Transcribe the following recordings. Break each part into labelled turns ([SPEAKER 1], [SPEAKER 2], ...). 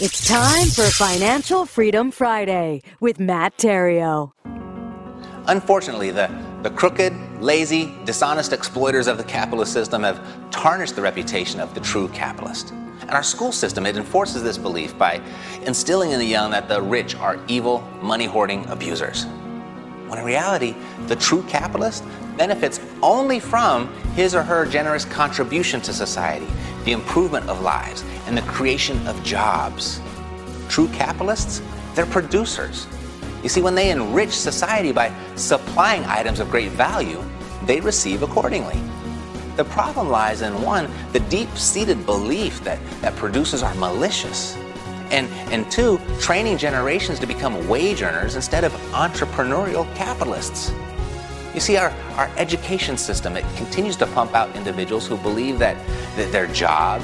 [SPEAKER 1] It's time for Financial Freedom Friday with Matt Theriault.
[SPEAKER 2] Unfortunately, the, the crooked, lazy, dishonest exploiters of the capitalist system have tarnished the reputation of the true capitalist. And our school system, it enforces this belief by instilling in the young that the rich are evil, money hoarding abusers. When in reality, the true capitalist benefits only from his or her generous contribution to society, the improvement of lives, and the creation of jobs. True capitalists, they're producers. You see, when they enrich society by supplying items of great value, they receive accordingly. The problem lies in one, the deep seated belief that, that producers are malicious. And, and two, training generations to become wage earners instead of entrepreneurial capitalists. You see, our, our education system, it continues to pump out individuals who believe that, that their job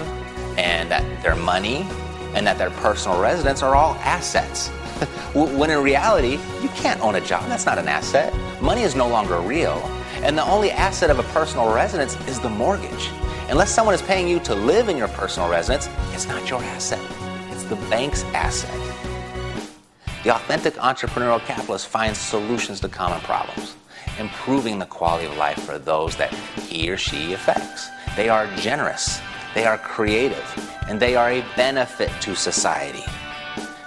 [SPEAKER 2] and that their money and that their personal residence are all assets. when in reality, you can't own a job. That's not an asset. Money is no longer real. And the only asset of a personal residence is the mortgage. Unless someone is paying you to live in your personal residence, it's not your asset, it's the bank's asset. The authentic entrepreneurial capitalist finds solutions to common problems improving the quality of life for those that he or she affects. They are generous, they are creative, and they are a benefit to society.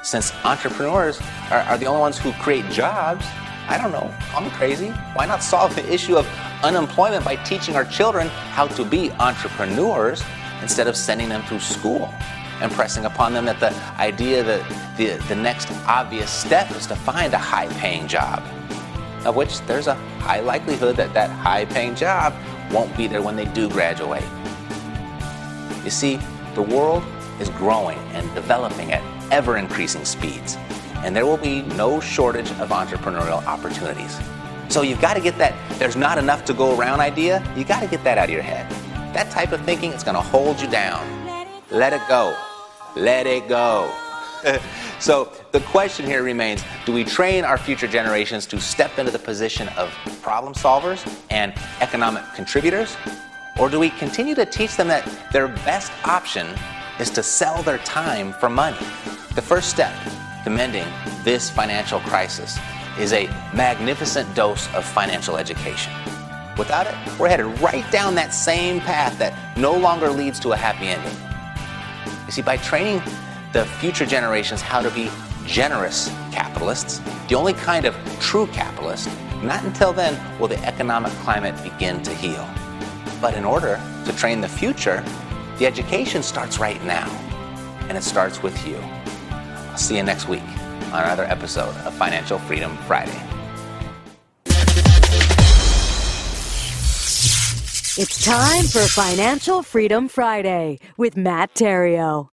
[SPEAKER 2] Since entrepreneurs are, are the only ones who create jobs, I don't know, I'm crazy. Why not solve the issue of unemployment by teaching our children how to be entrepreneurs instead of sending them through school? and pressing upon them that the idea that the, the next obvious step is to find a high paying job of which there's a high likelihood that that high paying job won't be there when they do graduate. You see, the world is growing and developing at ever increasing speeds, and there will be no shortage of entrepreneurial opportunities. So you've got to get that there's not enough to go around idea, you got to get that out of your head. That type of thinking is going to hold you down. Let it go. Let it go. so the question here remains do we train our future generations to step into the position of problem solvers and economic contributors? Or do we continue to teach them that their best option is to sell their time for money? The first step to mending this financial crisis is a magnificent dose of financial education. Without it, we're headed right down that same path that no longer leads to a happy ending. You see, by training the future generations how to be generous capitalists, the only kind of true capitalist, not until then will the economic climate begin to heal. But in order to train the future, the education starts right now, and it starts with you. I'll see you next week on another episode of Financial Freedom Friday.
[SPEAKER 1] It's time for Financial Freedom Friday with Matt Theriault.